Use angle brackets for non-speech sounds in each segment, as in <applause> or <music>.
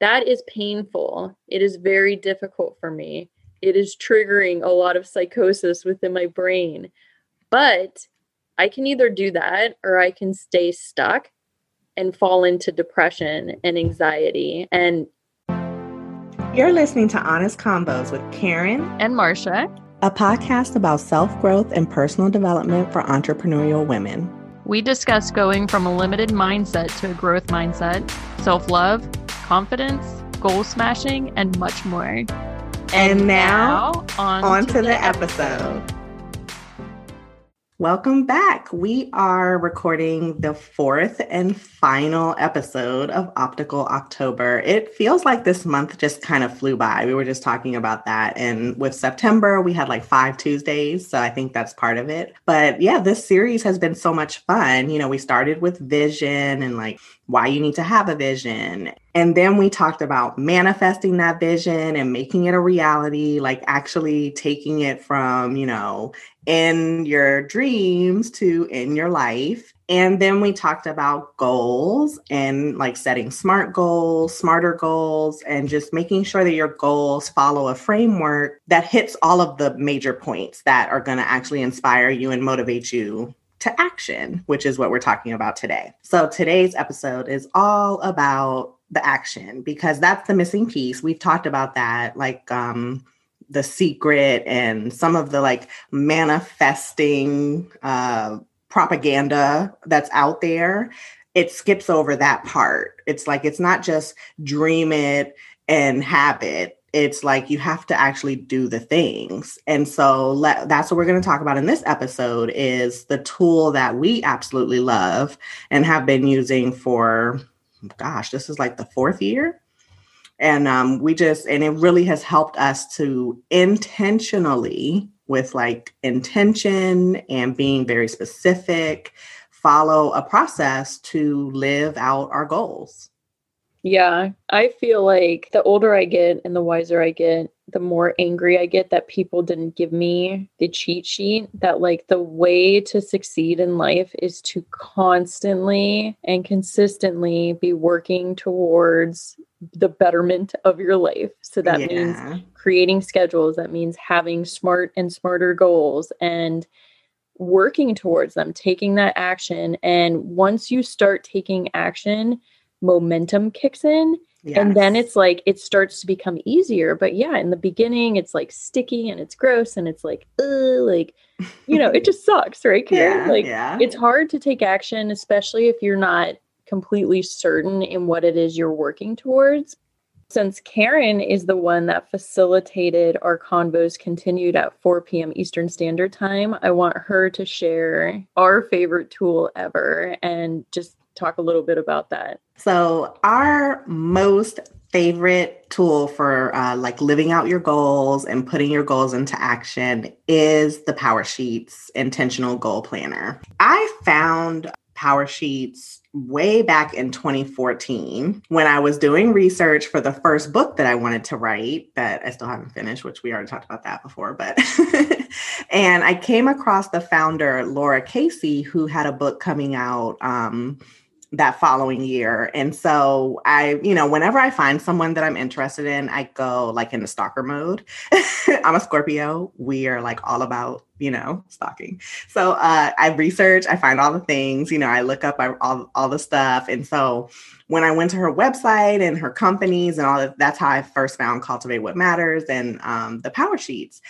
that is painful. It is very difficult for me. It is triggering a lot of psychosis within my brain. But I can either do that or I can stay stuck and fall into depression and anxiety. And you're listening to Honest Convos with Karen and Marcia, a podcast about self growth and personal development for entrepreneurial women. We discuss going from a limited mindset to a growth mindset, self love, confidence, goal smashing, and much more. And, and now, on, on to, to, the, the episode. episode. Welcome back. We are recording the fourth and final episode of Optical October. It feels like this month just kind of flew by. We were just talking about that. And with September, we had like five Tuesdays. So I think that's part of it. But yeah, this series has been so much fun. You know, we started with vision and like why you need to have a vision. And then we talked about manifesting that vision and making it a reality, like actually taking it from, you know, in your dreams to in your life. And then we talked about goals and like setting smart goals, smarter goals, and just making sure that your goals follow a framework that hits all of the major points that are going to actually inspire you and motivate you to action, which is what we're talking about today. So today's episode is all about the action because that's the missing piece. We've talked about that like um the secret and some of the like manifesting uh propaganda that's out there. It skips over that part. It's like it's not just dream it and have it it's like you have to actually do the things. And so that's what we're going to talk about in this episode is the tool that we absolutely love and have been using for gosh this is like the fourth year. And um, we just and it really has helped us to intentionally with like intention and being very specific follow a process to live out our goals yeah, I feel like the older I get and the wiser I get, the more angry I get that people didn't give me the cheat sheet. That, like, the way to succeed in life is to constantly and consistently be working towards the betterment of your life. So that yeah. means creating schedules, that means having smart and smarter goals and working towards them, taking that action. And once you start taking action, momentum kicks in yes. and then it's like it starts to become easier but yeah in the beginning it's like sticky and it's gross and it's like like you know it <laughs> just sucks right Karen? yeah, like yeah. it's hard to take action especially if you're not completely certain in what it is you're working towards since Karen is the one that facilitated our convos continued at 4 p.m. Eastern Standard Time, I want her to share our favorite tool ever and just talk a little bit about that. So, our most favorite tool for uh, like living out your goals and putting your goals into action is the Power Sheets Intentional Goal Planner. I found Power Sheets way back in 2014 when I was doing research for the first book that I wanted to write that I still haven't finished, which we already talked about that before. But, <laughs> and I came across the founder, Laura Casey, who had a book coming out. Um, that following year. And so I, you know, whenever I find someone that I'm interested in, I go like in the stalker mode. <laughs> I'm a Scorpio. We are like all about, you know, stalking. So uh, I research, I find all the things, you know, I look up all, all the stuff. And so when I went to her website and her companies and all that, that's how I first found Cultivate What Matters and um, the Power Sheets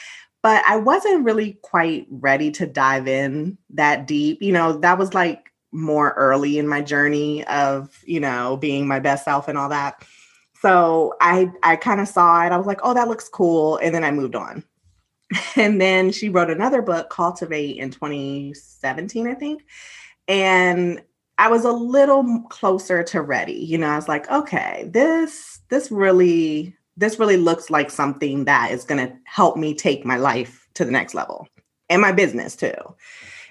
but I wasn't really quite ready to dive in that deep. You know, that was like more early in my journey of, you know, being my best self and all that. So I I kind of saw it. I was like, "Oh, that looks cool." And then I moved on. <laughs> And then she wrote another book, Cultivate in 2017, I think. And I was a little closer to ready. You know, I was like, "Okay, this this really this really looks like something that is going to help me take my life to the next level and my business too."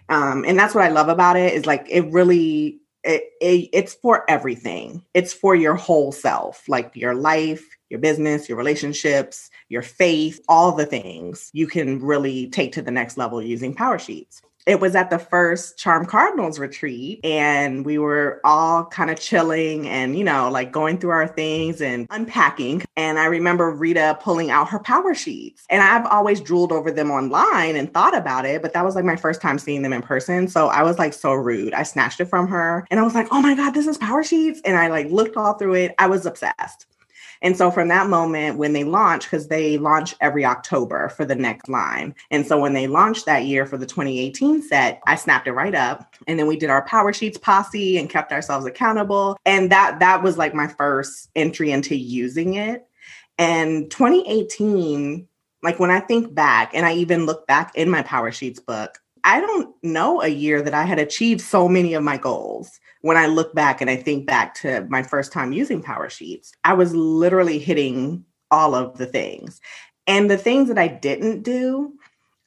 Um, and that's what I love about it is like it really it, it, it's for everything. It's for your whole self, like your life, your business, your relationships, your faith, all the things you can really take to the next level using Power Sheets. It was at the first Charm Cardinals retreat, and we were all kind of chilling and, you know, like going through our things and unpacking. And I remember Rita pulling out her power sheets. And I've always drooled over them online and thought about it, but that was like my first time seeing them in person. So I was like so rude. I snatched it from her and I was like, oh my God, this is power sheets. And I like looked all through it. I was obsessed. And so from that moment, when they launch, because they launch every October for the next line. And so when they launched that year for the 2018 set, I snapped it right up. And then we did our power sheets posse and kept ourselves accountable. And that that was like my first entry into using it. And 2018, like when I think back and I even look back in my power sheets book, I don't know a year that I had achieved so many of my goals when I look back and I think back to my first time using Power Sheets, I was literally hitting all of the things. And the things that I didn't do,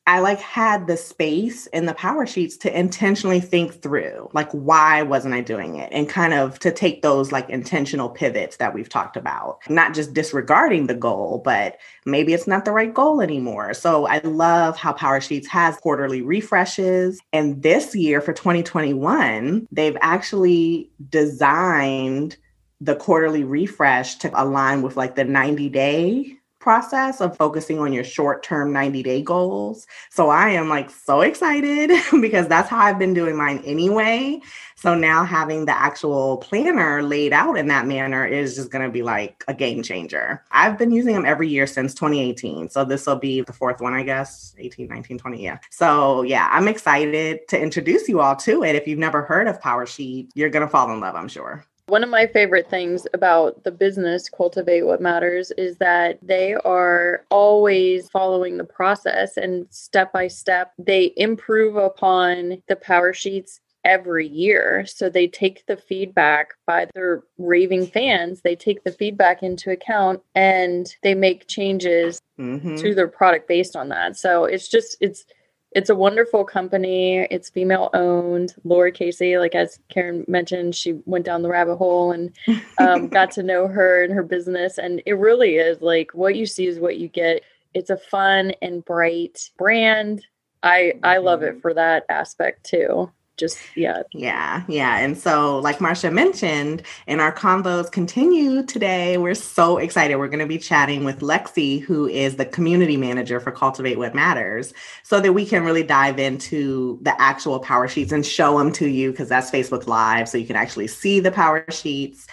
I like had the space in the power sheets to intentionally think through like why wasn't I doing it? And kind of to take those like intentional pivots that we've talked about. Not just disregarding the goal but maybe it's not the right goal anymore. So I love how power sheets has quarterly refreshes. And this year for 2021 they've actually designed the quarterly refresh to align with like the 90 day process of focusing on your short term 90 day goals. So I am like so excited <laughs> because that's how I've been doing mine anyway. So now having the actual planner laid out in that manner is just going to be like a game changer. I've been using them every year since 2018. So this will be the fourth one, I guess 18, 19, 20. Yeah. So yeah, I'm excited to introduce you all to it. If you've never heard of PowerSheet, you're going to fall in love, I'm sure. One of my favorite things about the business Cultivate What Matters is that they are always following the process and step by step, they improve upon the power sheets every year. So they take the feedback by their raving fans, they take the feedback into account and they make changes mm-hmm. to their product based on that. So it's just, it's, it's a wonderful company. It's female owned. Laura Casey, like as Karen mentioned, she went down the rabbit hole and <laughs> um, got to know her and her business. And it really is like what you see is what you get. It's a fun and bright brand. I I love it mm-hmm. for that aspect too just yeah. Yeah yeah and so like marcia mentioned and our convos continue today we're so excited. We're going to be chatting with lexi who is the community manager for cultivate what matters so that we can really dive into the actual power sheets and show them to you because that's facebook live so you can actually see the power sheets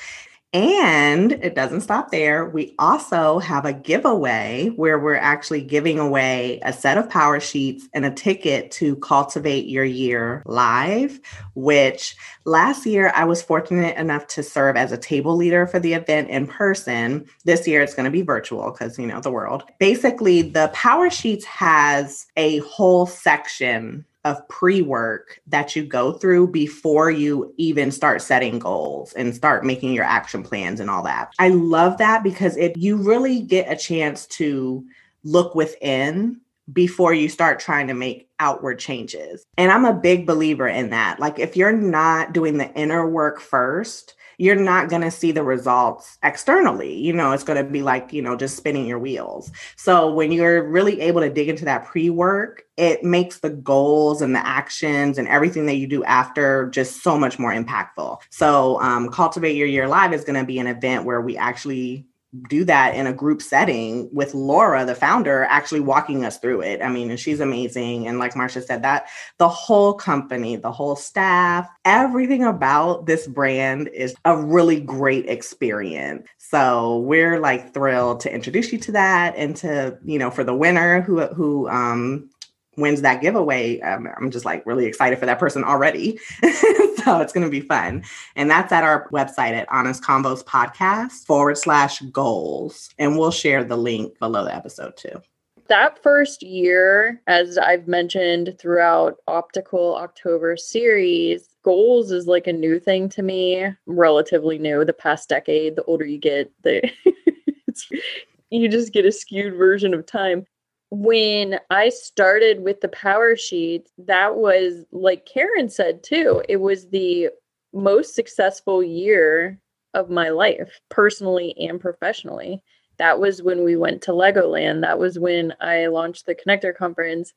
and it doesn't stop there. We also have a giveaway where we're actually giving away a set of power sheets and a ticket to Cultivate Your Year Live, which last year I was fortunate enough to serve as a table leader for the event in person. This year it's going to be virtual because, you know, the world. Basically, the power sheets has a whole section of pre work that you go through before you even start setting goals and start making your action plans and all that. I love that because it you really get a chance to look within before you start trying to make outward changes. And I'm a big believer in that. Like if you're not doing the inner work first, you're not going to see the results externally. You know, it's going to be like, you know, just spinning your wheels. So when you're really able to dig into that pre work, it makes the goals and the actions and everything that you do after just so much more impactful. So, um, Cultivate Your Year Live is going to be an event where we actually do that in a group setting with Laura, the founder, actually walking us through it. I mean, and she's amazing. And like Marcia said, that the whole company, the whole staff, everything about this brand is a really great experience. So we're like thrilled to introduce you to that and to, you know, for the winner who who um wins that giveaway, um, I'm just like really excited for that person already. <laughs> so it's going to be fun. And that's at our website at Honest Convos Podcast forward slash goals. And we'll share the link below the episode too. That first year, as I've mentioned throughout Optical October series, goals is like a new thing to me, relatively new. The past decade, the older you get, the <laughs> you just get a skewed version of time when I started with the power sheet, that was like Karen said too, it was the most successful year of my life, personally and professionally. That was when we went to Legoland. That was when I launched the Connector Conference.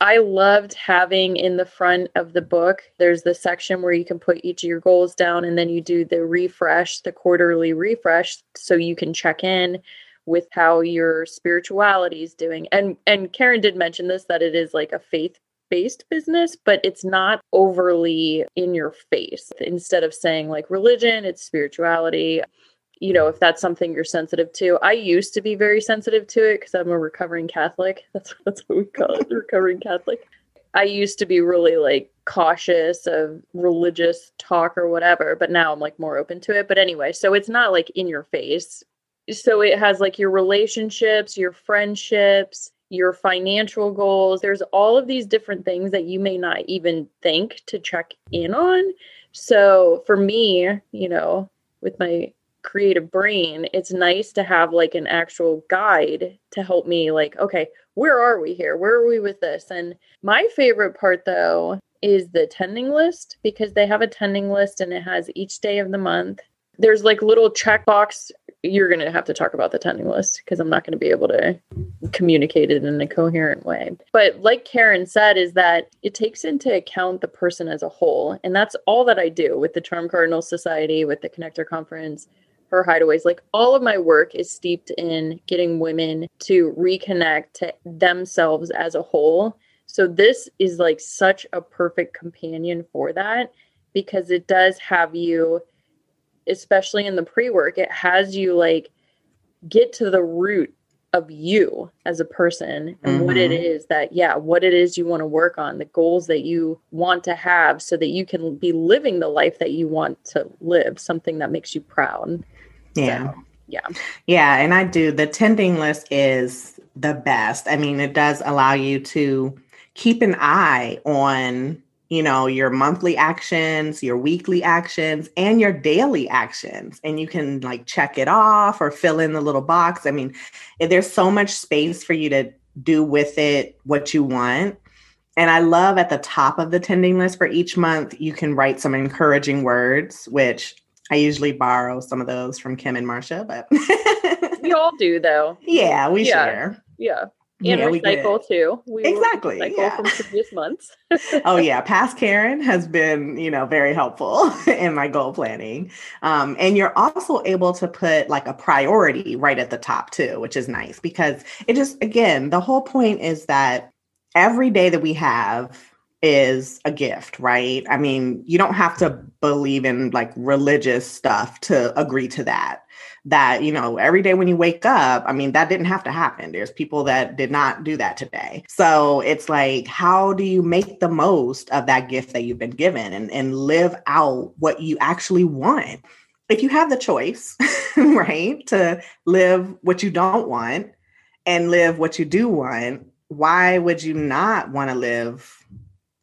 I loved having in the front of the book, there's the section where you can put each of your goals down and then you do the refresh, the quarterly refresh, so you can check in with how your spirituality is doing. And and Karen did mention this that it is like a faith based business, but it's not overly in your face. Instead of saying like religion, it's spirituality you know, if that's something you're sensitive to. I used to be very sensitive to it because I'm a recovering Catholic. <laughs> That's that's what we call it, recovering Catholic. I used to be really like cautious of religious talk or whatever, but now I'm like more open to it. But anyway, so it's not like in your face. So it has like your relationships, your friendships, your financial goals. There's all of these different things that you may not even think to check in on. So for me, you know, with my creative brain, it's nice to have like an actual guide to help me, like, okay, where are we here? Where are we with this? And my favorite part, though, is the tending list because they have a tending list and it has each day of the month. There's like little checkbox. You're going to have to talk about the tending list because I'm not going to be able to communicate it in a coherent way. But like Karen said, is that it takes into account the person as a whole. And that's all that I do with the Charm Cardinal Society, with the Connector Conference her hideaways like all of my work is steeped in getting women to reconnect to themselves as a whole so this is like such a perfect companion for that because it does have you especially in the pre-work it has you like get to the root of you as a person and mm-hmm. what it mm-hmm. that yeah what it is you want to work on the goals that you want to have so that you can be living the life that you want to live something that makes you proud yeah. So, yeah. Yeah. And I do. The tending list is the best. I mean, it does allow you to keep an eye on you know your monthly actions your weekly actions and your daily actions and you can like check it off or fill in the little box i mean eh, there's so much space for you to do with it what you want and i love at the top of the tending list for each month you can write some encouraging words which I usually borrow some of those from Kim and Marcia, but we all do though. <laughs> Yeah, we yeah. share. Yeah. And yeah, recycle too. We exactly. Recycle yeah. from previous months. <laughs> oh yeah, past Karen has been, you know, very helpful <laughs> in my goal planning. Um, and you're also able to put like a priority right at the top too, which is nice because it just again, the whole point is that every day that we have is a gift, right? I mean, you don't have to believe in like religious stuff to agree to that. That, you know, every day when you wake up, I mean, that didn't have to happen. There's people that did not do that today. So it's like, how do you make the most of that gift that you've been given and, and live out what you actually want? If you have the choice, <laughs> right, to live what you don't want and live what you do want, why would you not want to live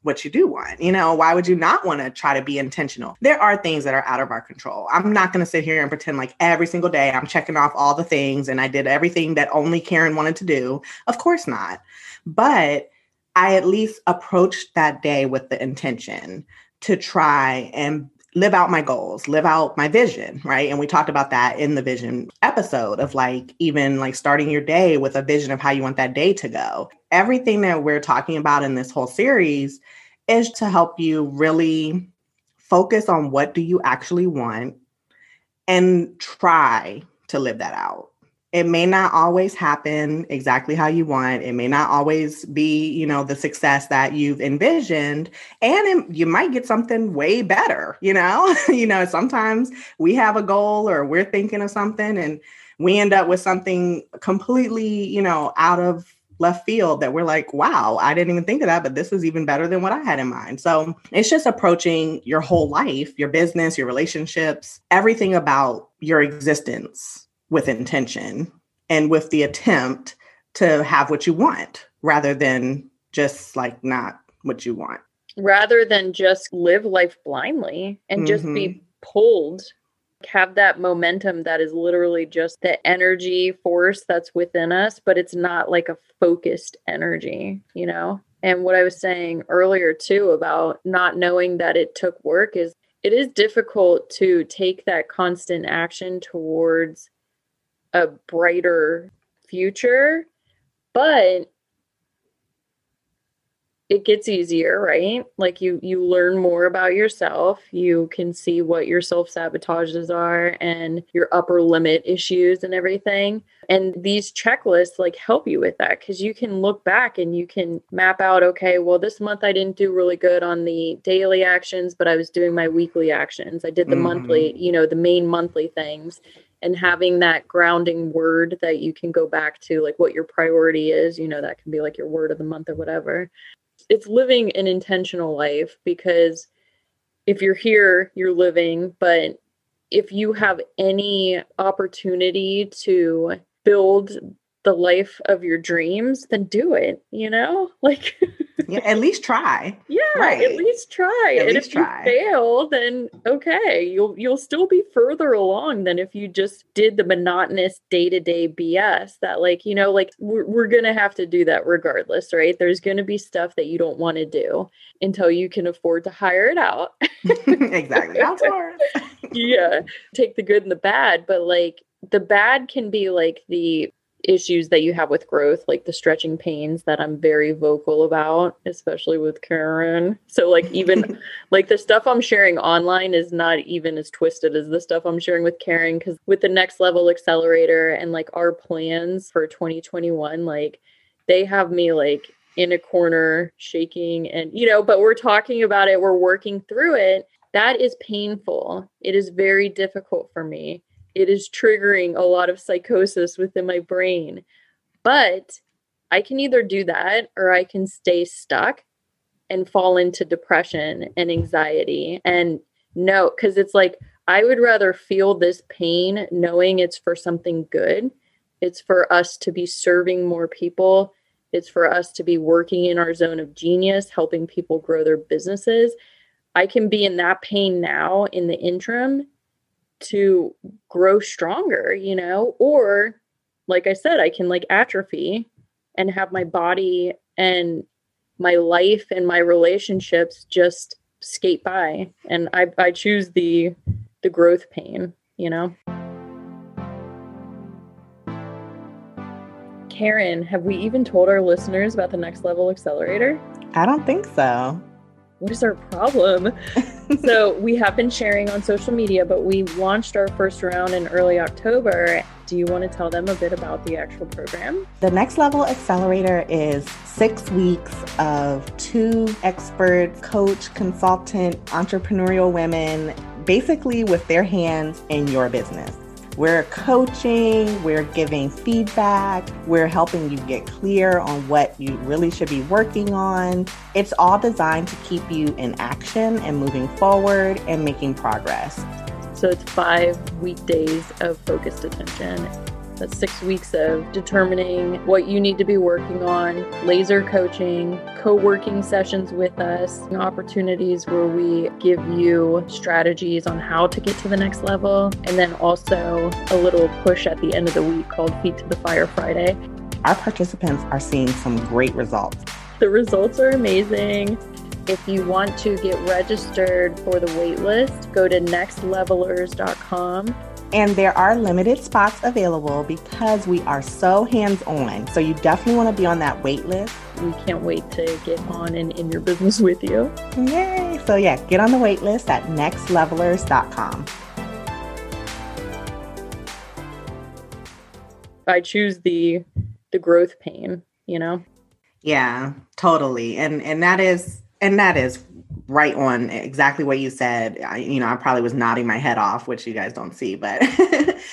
what you do want. You know, why would you not want to try to be intentional? There are things that are out of our control. I'm not going to sit here and pretend like every single day I'm checking off all the things and I did everything that only Karen wanted to do. Of course not. But I at least approached that day with the intention to try and live out my goals, live out my vision, right? And we talked about that in the vision episode of like even like starting your day with a vision of how you want that day to go. Everything that we're talking about in this whole series is to help you really focus on what do you actually want and try to live that out it may not always happen exactly how you want. It may not always be you know the success that you've envisioned and it, you might get something way better you know? <laughs> You know sometimes we have a goal or we're thinking of something and we end up with something completely you know out of left field that we're like wow i didn't even think of that but this is even better than what i had in mind. So it's just approaching your whole life your business your relationships everything about your existence with intention and with the attempt to have what you want rather than just like not what you want. Rather than just live life blindly and mm-hmm. just be mm-hmm. pulled, have that momentum that is literally just the energy force that's within us, but it's not like a focused energy, you know? And what I was saying earlier too about not knowing that it took work is it is difficult to take that constant action towards a brighter future but it gets easier right? Like you you learn more about yourself. You can see what your self sabotages are and your upper limit issues and everything. And these checklists like help you with that because you can look back and you can map out okay well this month i didn't do really good on the daily actions but i was doing my weekly actions. I did the mm-hmm. monthly you know the main monthly things and having that grounding word that you can go back to like what your priority is you know that can be like your word of the month or whatever. It's living an intentional life because if you're here you're living but if you have any opportunity to build the life of your dreams then do it you know? <laughs> Like yeah, at least try. Yeah, right. at least try. At and least if try. you fail, then okay, you'll you'll still be further along than if you just did the monotonous day to day BS. That like you know, like we're we're gonna have to do that regardless, right? There's gonna be stuff that you don't want to do until you can afford to hire it out. <laughs> exactly, <laughs> yeah, take the good and the bad, but like the bad can be like the issues that you have with growth, like the stretching pains that I'm very vocal about, especially with Karen. So, like, even <laughs> like the stuff I'm sharing online is not even as twisted as the stuff I'm sharing with Karen. Cause with the next level accelerator and like our plans for 2021, like, they have me like in a corner shaking and, you know, but we're talking about it, we're working through it. That is painful. It is very difficult for me it is triggering a lot of psychosis within my brain. But I can either do that or I can stay stuck and fall into depression and anxiety. And no, because it's like I would rather feel this pain knowing it's for something good. It's for us to be serving more people. It's for us to be working in our zone of genius, helping people grow their businesses. I can be in that pain now in the interim to grow stronger, you know, or like I said, I can like atrophy and have my body and my life and my relationships just skate by. And I, I choose the the growth pain, you know. Karen, have we even told our listeners about the next level accelerator? I don't think so what is our problem? so <laughs> we have been sharing on social media, but we launched our first round in early October. Do you want to tell them a bit about the actual program? The Next Level Accelerator is six weeks of two expert coach, consultant, entrepreneurial women, basically with their hands in your business. We're coaching, we're giving feedback, we're helping you get clear on what you really should be working on. It's all designed to keep you in action and moving forward and making progress. So it's five weekdays of focused attention that's six weeks of determining what you need to be working on, laser coaching, co working sessions with us, opportunities where we give you strategies on how to get to the next level, and then also a little push at the end of the week called Feet to the Fire Friday. Our participants are seeing some great results. The results are amazing. If you want to get registered for the waitlist, go to nextlevelers.com and there are limited spots available because we are so hands on. So you definitely want to be on that wait list. We can't wait to get on and in your business with you. Yay! So, yeah, get on the wait list at nextlevelers.com. I choose the the growth pain, you know? Yeah, totally. And and that is and that is right on exactly what you said. I, you know, I probably was nodding my head off, which you guys don't see, but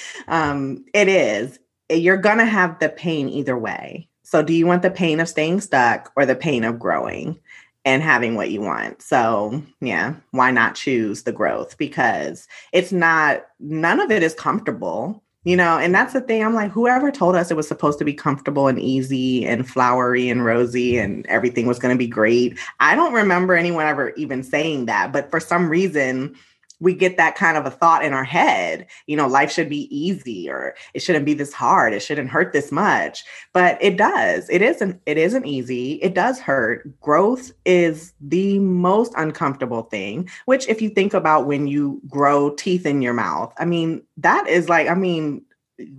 <laughs> um, it is. You're going to have the pain either way. So, do you want the pain of staying stuck or the pain of growing and having what you want? So, yeah, why not choose the growth? Because it's not, none of it is comfortable you know and that's the thing i'm like whoever told us it was supposed to be comfortable and easy and flowery and rosy and everything was going to be great i don't remember anyone ever even saying that but for some reason we get that kind of a thought in our head you know life should be easy or it shouldn't be this hard. It shouldn't hurt this much. But it does. It isn't it isn't easy. It does hurt. Growth is the most uncomfortable thing which if you think about when you grow teeth in your mouth i mean that is like i mean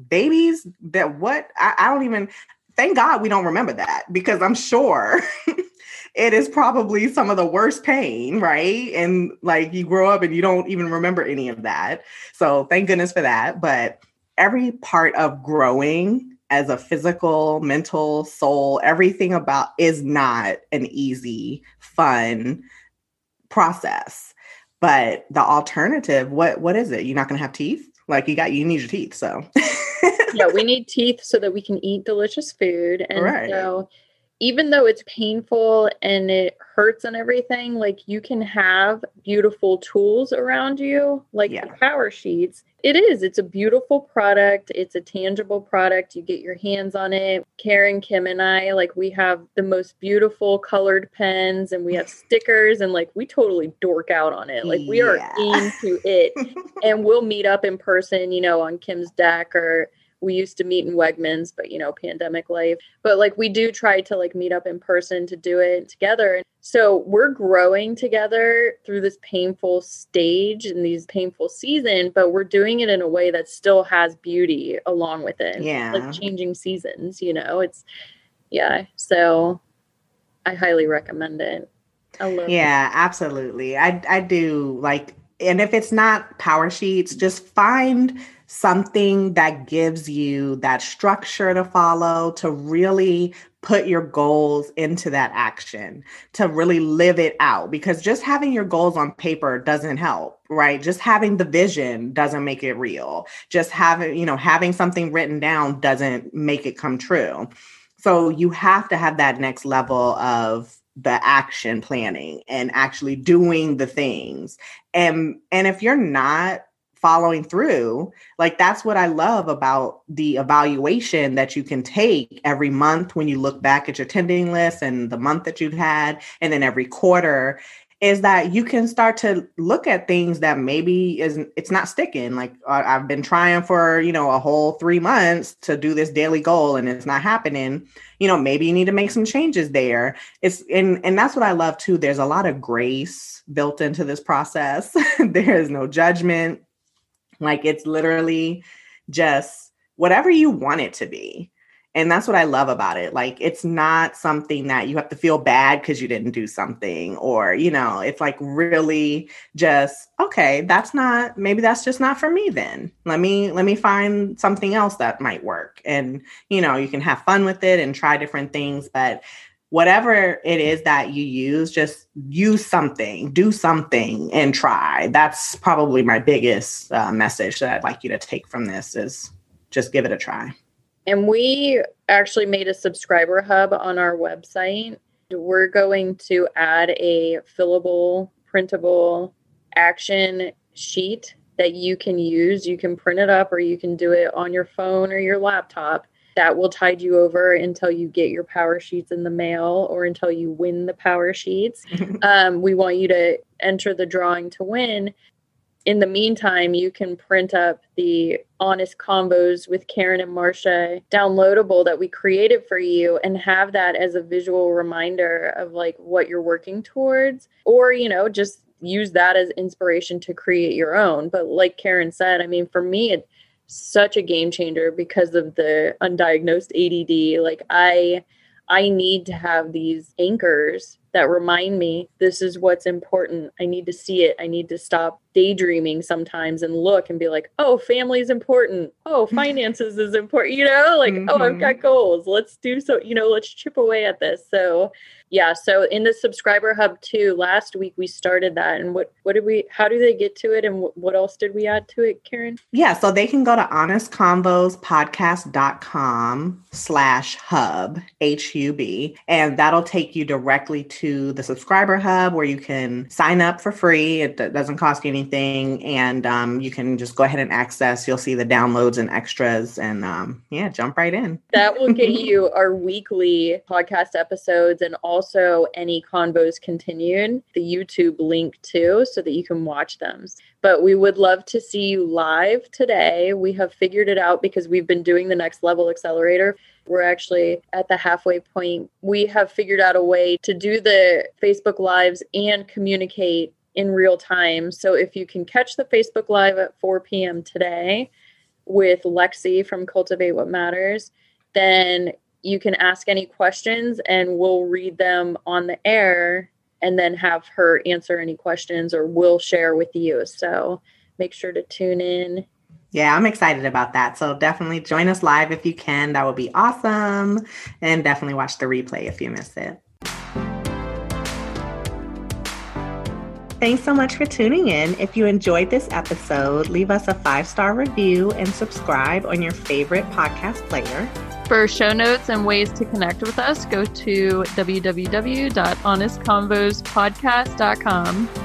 babies that what I, I don't even thank god we don't remember that because i'm sure <laughs> it is probably some of the worst pain, right? And like you grow up and you don't even remember any of that. So thank goodness for that. But every part of growing as a physical, mental, soul, everything about is not an easy, fun process. But the alternative, what what is it? You're not gonna have teeth? Like you got you need your teeth. So yeah, we <laughs> need teeth so that we can eat delicious food. And right. so even though it's painful and it hurts and everything, like you can have beautiful tools around you, like yeah. the power sheets. It is, it's a beautiful product. It's a tangible product. You get your hands on it. Karen, Kim, and I, like, we have the most beautiful colored pens and we have <laughs> stickers and like we totally dork out on it. Like, we yeah. are into it. <laughs> and we'll meet up in person, you know, on Kim's deck or we used to meet in Wegmans, but you know, pandemic life. But like we do try to like meet up in person to do it together. So we're growing together through this painful stage and these painful season, but we're doing it in a way that still has beauty along with it. Yeah. Like changing seasons, you know. It's yeah. So I highly recommend it. I love yeah, it. absolutely. I I do like and if it's not power sheets, just find something that gives you that structure to follow to really put your goals into that action to really live it out because just having your goals on paper doesn't help right? Just having the vision doesn't make it real. Just having you know having something written down doesn't make it come true. So you have to have that next level of the action planning and actually doing the things. And and if you're not following through. Like that's what I love about the evaluation that you can take every month when you look back at your tending list and the month that you've had, and then every quarter is that you can start to look at things that maybe isn't it's not sticking. Like i've been trying for you know a whole three months to do this daily goal and it's not happening. You know maybe you need to make some changes there. It's and and that's what i love too. There's a lot of grace built into this process. <laughs> There is no judgment like it's literally just whatever you want it to be. And that's what I love about it. Like it's not something that you have to feel bad because you didn't do something or, you know, it's like really just okay, that's not maybe that's just not for me then. Let me let me find something else that might work. And, you know, you can have fun with it and try different things, but whatever it is that you use, just use something, do something, and try. That's probably my biggest uh, message that I'd like you to take from this is just give it a try. And we actually made a subscriber hub on our website. We're going to add a fillable, printable action sheet that you can use. You can print it up or you can do it on your phone or your laptop that will tide you over until you get your power sheets in the mail or until you win the power sheets. <laughs> um, we want you to enter the drawing to win. In the meantime, you can print up the honest convos with Karen and Marcia downloadable that we created for you and have that as a visual reminder of like what you're working towards or you know just use that as inspiration to create your own but like Karen said I mean for me it such a game changer because of the undiagnosed ADD. Like I I need to have these anchors that remind me this is what's important. I need to see it. I need to stop daydreaming sometimes and look and be like, oh, family is important. Oh, <laughs> finances is important. You know, like, mm-hmm. oh, I've got mm-hmm. goals. Let's do so, you know, let's chip away at this. So yeah so in the subscriber hub too last week we started that and what what did we how do they get to it and what, what else did we add to it karen yeah so they can go to honestconvospodcast.com slash hub h-u-b and that'll take you directly to the subscriber hub where you can sign up for free it doesn't cost you anything and um, you can just go ahead and access you'll see the downloads and extras and um, yeah jump right in that will get <laughs> you our weekly podcast episodes and also any convos continued, the YouTube link too, so that you can watch them. But we would love to see you live today. We have figured it out because we've been doing the next level accelerator. We're actually at the halfway point. We have figured out a way to do the Facebook Lives and communicate in real time. So if you can catch the Facebook Live at 4 p.m. today with Lexi from Cultivate What Matters, then you can ask any questions and we'll read them on the air and then have her answer any questions or we'll share with you. So make sure to tune in. Yeah, I'm excited about that. So definitely join us live if you can. That would be awesome. And definitely watch the replay if you miss it. Thanks so much for tuning in. If you enjoyed this episode, leave us a five star review and subscribe on your favorite podcast player. For show notes and ways to connect with us, go to www.honestconvospodcast.com.